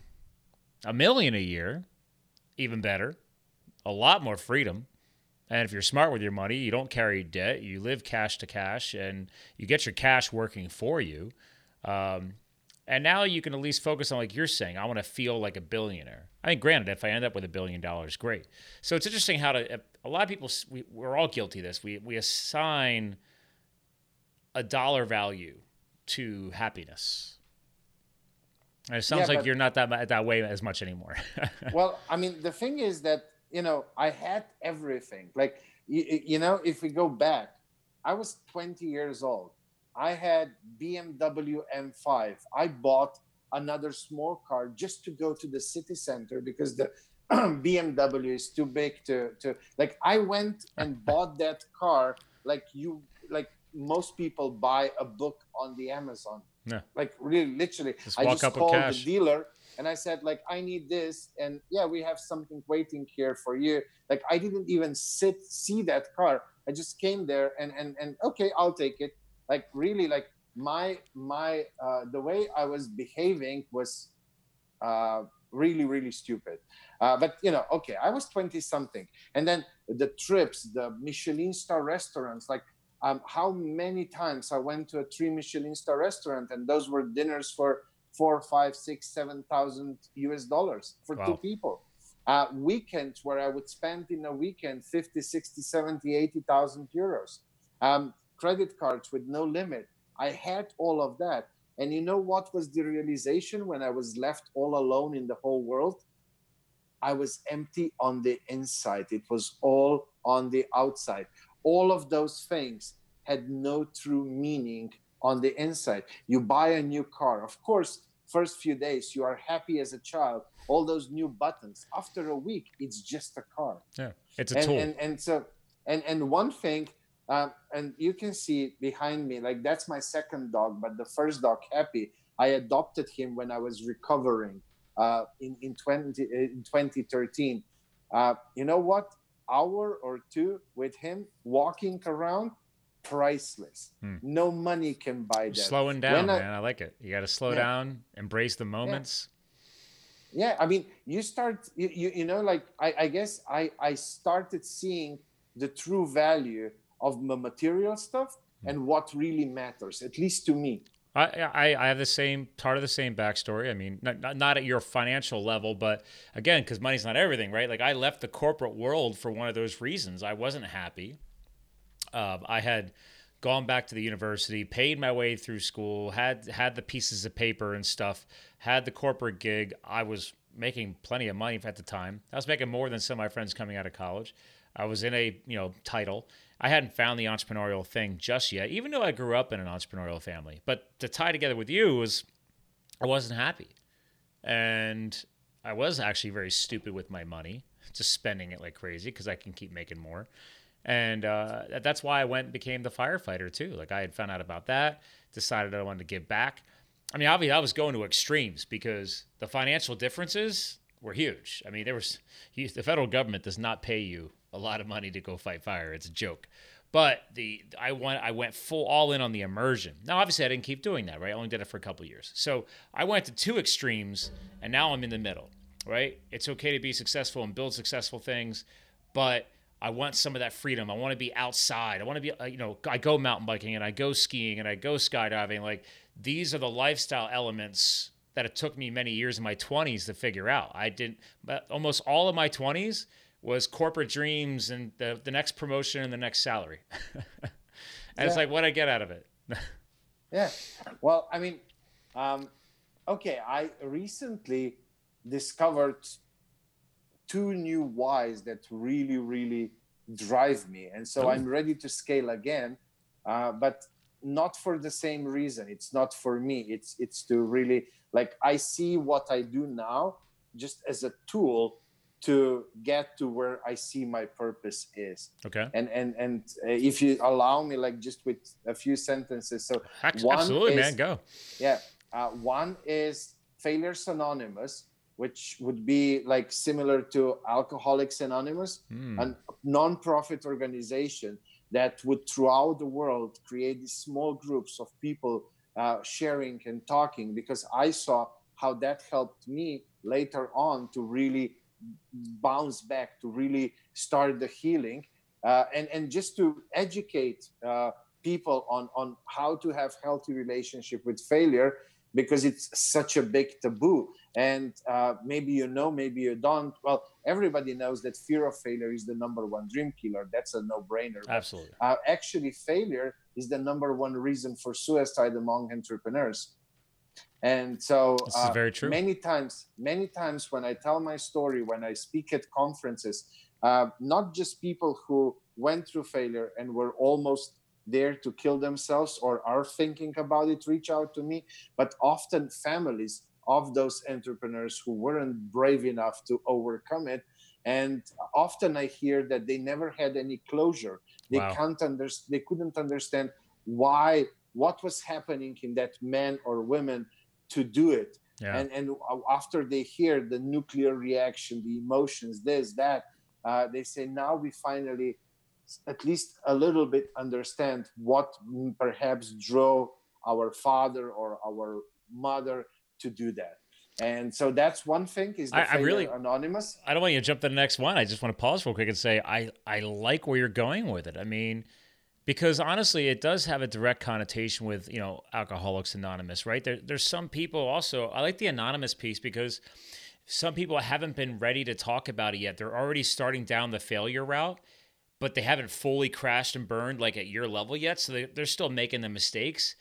a million a year, even better, a lot more freedom. And if you're smart with your money, you don't carry debt, you live cash to cash, and you get your cash working for you. Um, and now you can at least focus on, like you're saying, I want to feel like a billionaire. I mean, granted, if I end up with a billion dollars, great. So it's interesting how to, a lot of people, we, we're all guilty of this. We, we assign a dollar value to happiness. And it sounds Yeah, like but- you're not that, that way as much anymore. well i mean the thing is that you know i had everything like you, you know if we go back i was 20 years old i had bmw m5 i bought another small car just to go to the city center because the bmw is too big to to like i went and bought that car like you like most people buy a book on the amazon. Yeah. like really literally. Just i walk just called cash. the dealer and I said like I need this. And yeah we have something waiting here for you. Like I didn't even sit see that car. I just came there and and and okay I'll take it. Like really like my my uh, the way I was behaving was uh, really really stupid. Uh, but you know okay I was 20 something. And then the trips the Michelin star restaurants like um, how many times I went to a three Michelin star restaurant and those were dinners for four, five, six, seven thousand US dollars for two people. Uh, weekends where I would spend in a weekend 50, 60, 70, 80,000 euros. Um, credit cards with no limit. I had all of that. And you know what was the realization when I was left all alone in the whole world? I was empty on the inside. It was all on the outside. All of those things had no true meaning on the inside. You buy a new car. Of course, first few days you are happy as a child. All those new buttons. After a week, it's just a car yeah. It's a and, tool. and and so and and one thing um, and you can see behind me like that's my second dog but the first dog happy i adopted him when i was recovering uh, in in 20 in 2013 uh, you know what hour or two with him walking around priceless Hmm. no money can buy that slowing down, I- man. I like it. You got to slow Yeah. down, embrace the moments. yeah i mean you start you, you, you know like I, I guess i i started seeing the true value of the material stuff mm. and what really matters at least to me I, I, have the same part of the same backstory. I mean, not, not at your financial level, but again, because money's not everything, right? Like I left the corporate world for one of those reasons. I wasn't happy. Uh, I had gone back to the university, paid my way through school, had had the pieces of paper and stuff, had the corporate gig. I was making plenty of money at the time. I was making more than some of my friends coming out of college. I was in a you know title. I hadn't found the entrepreneurial thing just yet, even though I grew up in an entrepreneurial family. But to tie together with you was I wasn't happy, and I was actually very stupid with my money, just spending it like crazy because I can keep making more and uh, that's why I went and became the firefighter too. Like I had found out about that, decided I wanted to give back. I mean, obviously, I was going to extremes because the financial differences were huge. I mean, there was the federal government does not pay you a lot of money to go fight fire. It's a joke. But the I went I went full all in on the immersion. Now, obviously, I didn't keep doing that. Right, I only did it for a couple years. So I went to two extremes, and now I'm in the middle. Right, it's okay to be successful and build successful things, but I want some of that freedom. I want to be outside. I want to be, uh, you know, I go mountain biking and I go skiing and I go skydiving. Like these are the lifestyle elements that it took me many years in my 20s to figure out. I didn't, but almost all of my 20s was corporate dreams and the, the next promotion and the next salary. and yeah. it's like, what I get out of it. yeah. Well, I mean, um, okay, I recently discovered two new whys that really, really drive me. And so oh. I'm ready to scale again, uh, but not for the same reason. It's not for me. It's it's to really like I see what I do now just as a tool to get to where I see my purpose is. Okay. And and and uh, if you allow me, like just with a few sentences. So absolutely, is, man, go. Yeah. Uh, one is Failures Anonymous, which would be like similar to Alcoholics Anonymous, mm. a non-profit organization that would throughout the world create these small groups of people uh, sharing and talking because I saw how that helped me later on to really bounce back, to really start the healing, uh, and and just to educate uh, people on on how to have healthy relationship with failure because it's such a big taboo. And uh, maybe you know maybe you don't. Well everybody knows that fear of failure is the number one dream killer. That's a no-brainer. Absolutely. Uh, actually failure is the number one reason for suicide among entrepreneurs and so this uh, very true. many times many times when i tell my story when i speak at conferences uh, not just people who went through failure and were almost there to kill themselves or are thinking about it reach out to me but often families of those entrepreneurs who weren't brave enough to overcome it. And often i hear that they never had any closure. They wow. can't understand they couldn't understand why what was happening in that man or woman to do it yeah. and and after they hear the nuclear reaction the emotions this that uh, they say now we finally at least a little bit understand what perhaps drove our father or our mother to do that. And so that's one thing is the I, I really anonymous. I don't want you to jump to the next one. I just want to pause real quick and say I I like where you're going with it. I mean, because honestly, it does have a direct connotation with you know Alcoholics Anonymous, right? There, there's some people also. I like the anonymous piece because some people haven't been ready to talk about it yet. They're already starting down the failure route, but they haven't fully crashed and burned like at your level yet. So they, they're still making the mistakes.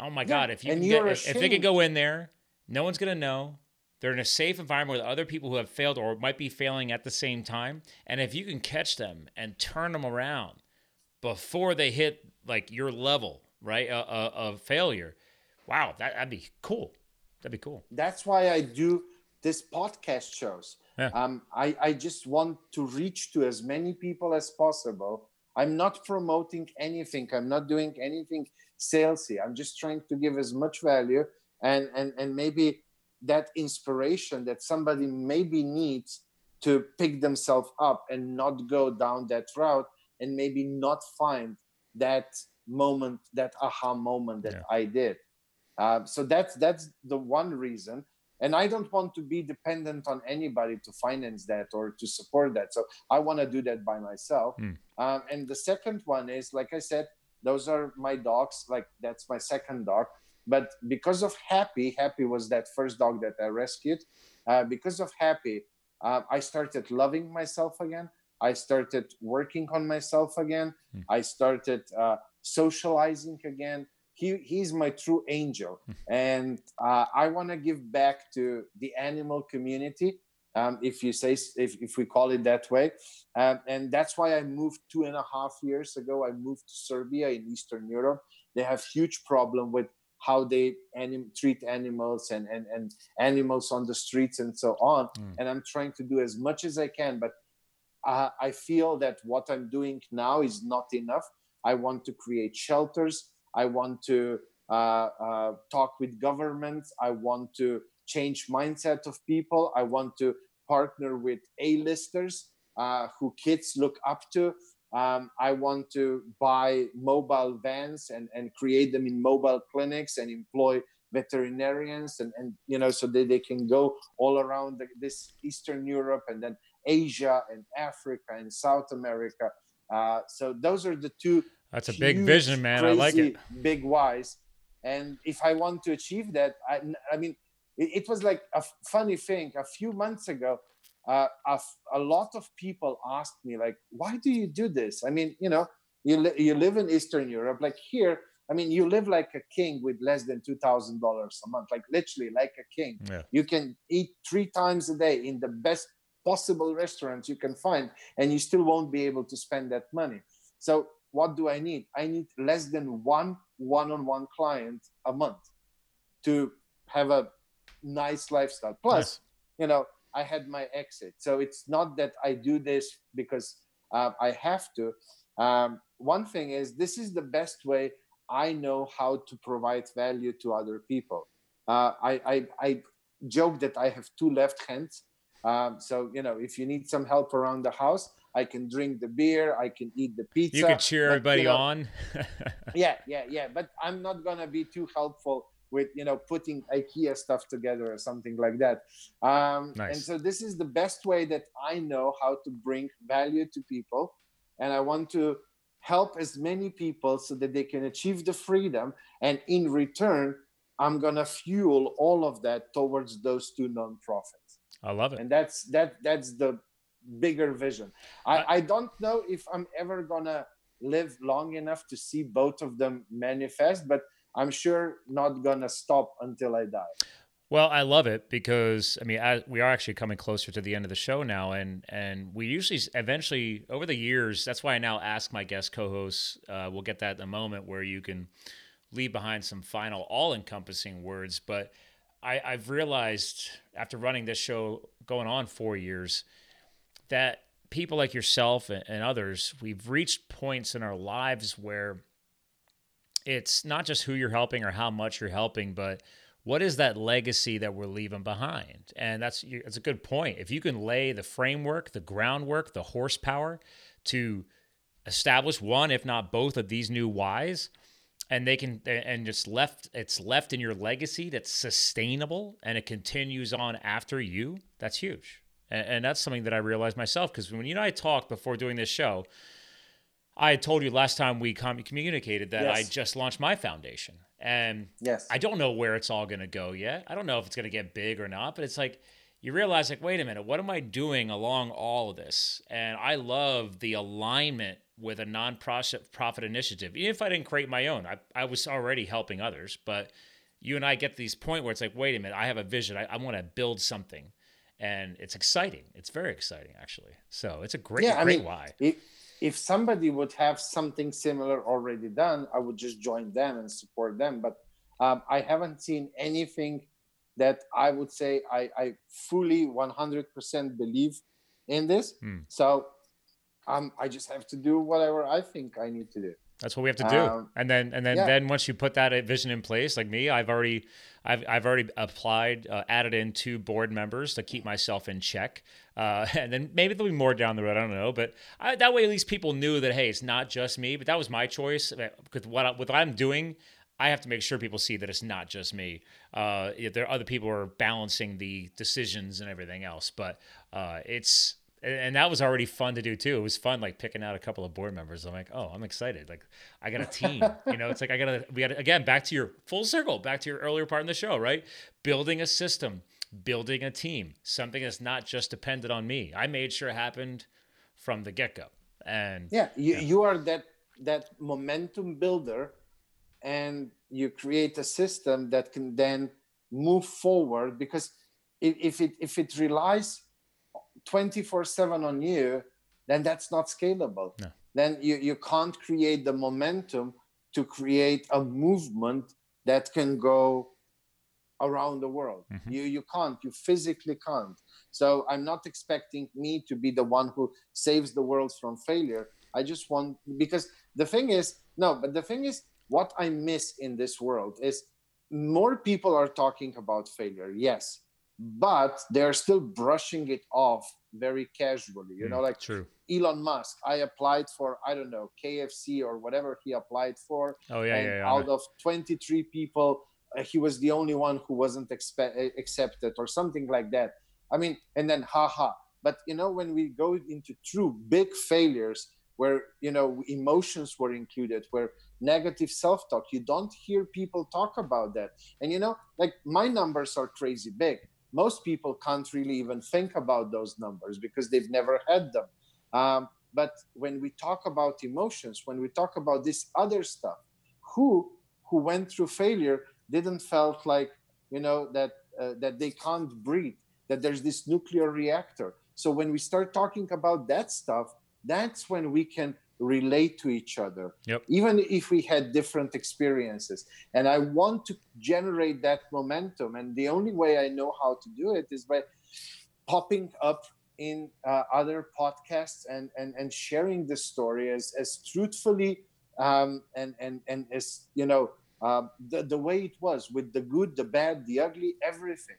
Oh my yeah, God! If you can get, if they can go in there no one's going to know. They're in a safe environment with other people who have failed or might be failing at the same time. And if you can catch them and turn them around before they hit like your level, right, uh, uh, of failure, wow, that, that'd be cool. That'd be cool. That's why I do this podcast shows. Yeah. Um, I, I just want to reach to as many people as possible. I'm not promoting anything. I'm not doing anything salesy. I'm just trying to give as much value and and and maybe that inspiration that somebody maybe needs to pick themselves up and not go down that route and maybe not find that moment that aha moment that yeah. i did. Uh, so that's that's the one reason. And i don't want to be dependent on anybody to finance that or to support that. So i want to do that by myself. Mm. um, and the second one is like i said those are my dogs. Like that's my second dog. But because of happy happy was that first dog that i rescued. Uh, because of happy uh, i started loving myself again i started working on myself again. Mm. i started uh, socializing again. He he's my true angel. And uh, i want to give back to the animal community um, if you say if, if we call it that way. Um, and that's why i moved two and a half years ago. I moved to serbia in eastern europe. They have huge problem with how they anim- treat animals and, and, and animals on the streets and so on. Mm. and i'm trying to do as much as i can but uh, i feel that what i'm doing now is not enough i want to create shelters I want to uh, uh, talk with governments. I want to change mindset of people. I want to partner with A-listers uh, who kids look up to. Um, I want to buy mobile vans and, and create them in mobile clinics and employ veterinarians and, and you know so that they can go all around the, this Eastern Europe and then Asia and Africa and South America. Uh, so those are the two that's a huge, big vision, man. I like it. Big wise. And if I want to achieve that, I, I mean, it, it was like a funny thing. A few months ago, uh, a, a lot of people asked me, like, why do you do this? I mean, you know, you, li- you live in Eastern Europe. Like here, I mean, you live like a king with less than two thousand dollars a month, like literally like a king. Yeah. You can eat three times a day in the best possible restaurants you can find, and you still won't be able to spend that money. So what do I need? I need less than one one-on-one client a month to have a nice lifestyle. Plus, you know, I had my exit, so it's not that I do this because uh, I have to. Um, one thing is, this is the best way I know how to provide value to other people. Uh, I, I, I joke that I have two left hands. Um, so you know, if you need some help around the house, I can drink the beer, I can eat the pizza. You can cheer but, everybody you know, on. yeah, yeah, yeah. But I'm not gonna be too helpful with you know putting IKEA stuff together or something like that. Um, nice. And so this is the best way that I know how to bring value to people, and I want to help as many people so that they can achieve the freedom. And in return, I'm gonna fuel all of that towards those two nonprofits. I love it. And that's that that's the bigger vision. I, I don't know if I'm ever gonna live long enough to see both of them manifest, but I'm sure not gonna stop until I die. Well, I love it because I mean I, we are actually coming closer to the end of the show now, and and we usually eventually over the years. That's why I now ask my guest co-hosts. Uh, we'll get that in a moment where you can leave behind some final, all-encompassing words. But I, I've realized after running this show going on four years that people like yourself and, others, we've reached points in our lives where it's not just who you're helping or how much you're helping, but what is that legacy that we're leaving behind? And that's that's a good point. If you can lay the framework, the groundwork, the horsepower to establish one, if not both, of these new whys, and they can and just left it's left in your legacy that's sustainable and it continues on after you. That's huge. And, and that's something that I realized myself because when you and I talked before doing this show, I told you last time we com- communicated that yes. I just launched my foundation. And yes. I don't know where it's all going to go yet. I don't know if it's going to get big or not, but it's like you realize like wait a minute, what am I doing along all of this? And I love the alignment with a non-profit profit initiative. Even if I didn't create my own, I, I was already helping others, but you and I get to this point where it's like, wait a minute, I have a vision. I, I want to build something and it's exciting. It's very exciting, actually. So it's a great, yeah, great I mean, why. If, if somebody would have something similar already done, I would just join them and support them. But um, I haven't seen anything that I would say I, I fully 100% believe in this. Hmm. So um, I just have to do whatever I think I need to do. That's what we have to do. Um, and then and then yeah. then once you put that vision in place, like me, I've already I've I've already applied, uh, added in two board members to keep myself in check. Uh, and then maybe there'll be more down the road. I don't know, but I, that way at least people knew that hey, it's not just me. But that was my choice because what I, what I'm doing, I have to make sure people see that it's not just me. Uh, there are other people who are balancing the decisions and everything else, but uh, it's and that was already fun to do too. It was fun, like picking out a couple of board members. I'm like, oh, I'm excited. Like, I got a team. you know, it's like I got to. We got again back to your full circle, back to your earlier part in the show, right? Building a system, building a team, something that's not just dependent on me. I made sure it happened from the get go. And yeah, you, yeah. you are that that momentum builder, and you create a system that can then move forward because if it if it relies 24 7 on you, then that's not scalable. No. Then you, you can't create the momentum to create a movement that can go around the world. Mm-hmm. You you can't. You physically can't. So I'm not expecting me to be the one who saves the world from failure. I just want because the thing is no, but the thing is what I miss in this world is more people are talking about failure. Yes, but they're still brushing it off very casually. You mm, know, like true. Elon Musk. I applied for I don't know KFC or whatever he applied for. Oh yeah, yeah, yeah. Out of 23 people, uh, he was the only one who wasn't expe- accepted or something like that. I mean, and then haha. But you know, when we go into true big failures where you know emotions were included, where negative self-talk, you don't hear people talk about that. And you know, like my numbers are crazy big most people can't really even think about those numbers because they've never had them. Um, but when we talk about emotions, when we talk about this other stuff, who who went through failure didn't felt like you know that uh, that they can't breathe, that there's this nuclear reactor. So when we start talking about that stuff, that's when we can relate to each other yep. even if we had different experiences. And i want to generate that momentum. And the only way i know how to do it is by popping up in uh, other podcasts and, and and sharing the story as as truthfully um, and and and as you know uh, the, the way it was with the good the bad the ugly everything.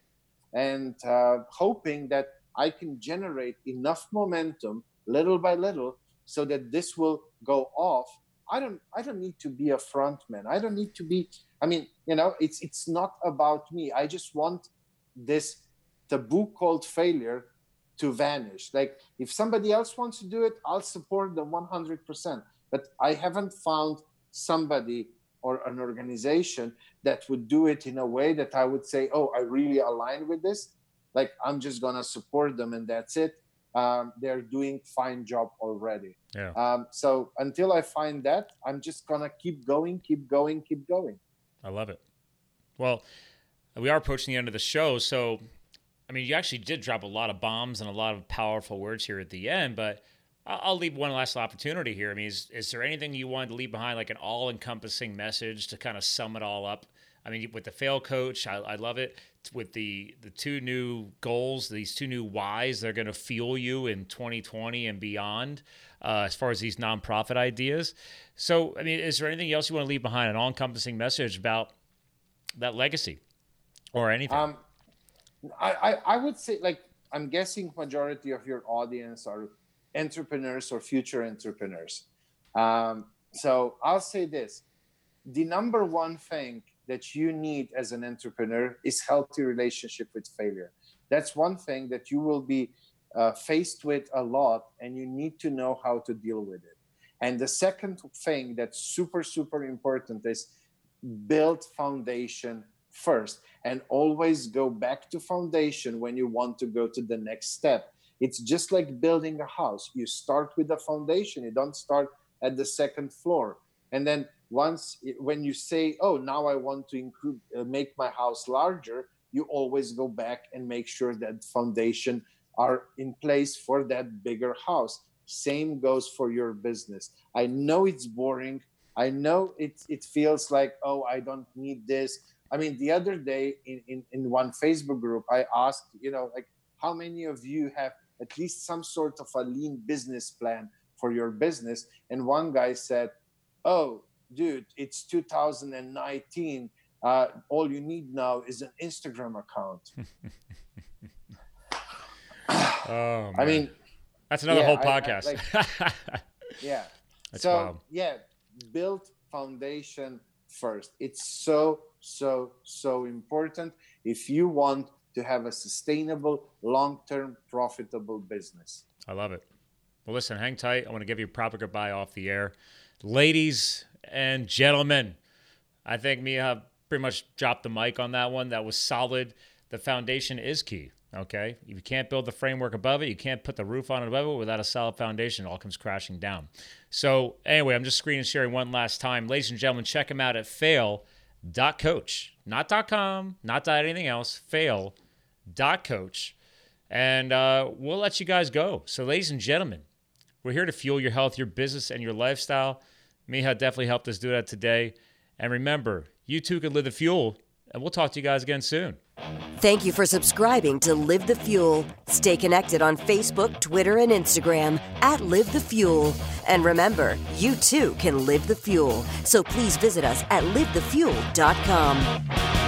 And uh, hoping that i can generate enough momentum little by little so that this will go off. I don't i don't need to be a frontman. I don't need to be i mean you know it's it's not about me. I just want this taboo called failure to vanish. Like if somebody else wants to do it i'll support them 100% but i haven't found somebody or an organization that would do it in a way that i would say oh i really align with this. Like i'm just gonna support them and that's it um, they're doing fine job already. Yeah. Um, so until I find that, I'm just gonna keep going, keep going, keep going. I love it. Well, we are approaching the end of the show, so I mean, you actually did drop a lot of bombs and a lot of powerful words here at the end, but I'll leave one last opportunity here. I mean, is, is there anything you wanted to leave behind, like an all encompassing message to kind of sum it all up? I mean, with the fail coach, I, I love it. With the the two new goals, these two new whys, they're going to fuel you in 2020 and beyond. Uh, as far as these nonprofit ideas, so I mean, is there anything else you want to leave behind? An all-encompassing message about that legacy, or anything? Um, I, I I would say like I'm guessing majority of your audience are entrepreneurs or future entrepreneurs. Um, so I'll say this: the number one thing that you need as an entrepreneur is healthy relationship with failure. That's one thing that you will be uh, faced with a lot and you need to know how to deal with it. And the second thing that's super super important is build foundation first and always go back to foundation when you want to go to the next step. It's just like building a house. You start with the foundation. You don't start at the second floor. And then once when you say oh now i want to include uh, make my house larger you always go back and make sure that foundation are in place for that bigger house. Same goes for your business. I know it's boring. I know it, it feels like oh i don't need this. I mean the other day in, in, in one facebook group i asked you know like how many of you have at least some sort of a lean business plan for your business? And one guy said oh dude, it's 2019. Uh, all you need now is an Instagram account. oh, I mean, that's another yeah, whole podcast. I, I, like, yeah. That's so wild. yeah, build foundation first. It's so, so, so important if you want to have a sustainable, long term, profitable business. I love it. Well, listen, hang tight. I want to give you a proper goodbye off the air. Ladies and gentlemen, I think Miha pretty much dropped the mic on that one. That was solid. The foundation is key. Okay. If you can't build the framework above it, you can't put the roof on it above it without a solid foundation. It all comes crashing down. So, anyway, I'm just screen sharing one last time. Ladies and gentlemen, check them out at fail.coach. Not .com, not anything else. Fail.coach. And uh, we'll let you guys go. So, ladies and gentlemen, we're here to fuel your health, your business, and your lifestyle. Miha definitely helped us do that today. And remember, you too can live the fuel. And we'll talk to you guys again soon. Thank you for subscribing to Live the Fuel. Stay connected on Facebook, Twitter, and Instagram at Live the Fuel. And remember, you too can live the fuel. So please visit us at livethefuel.com.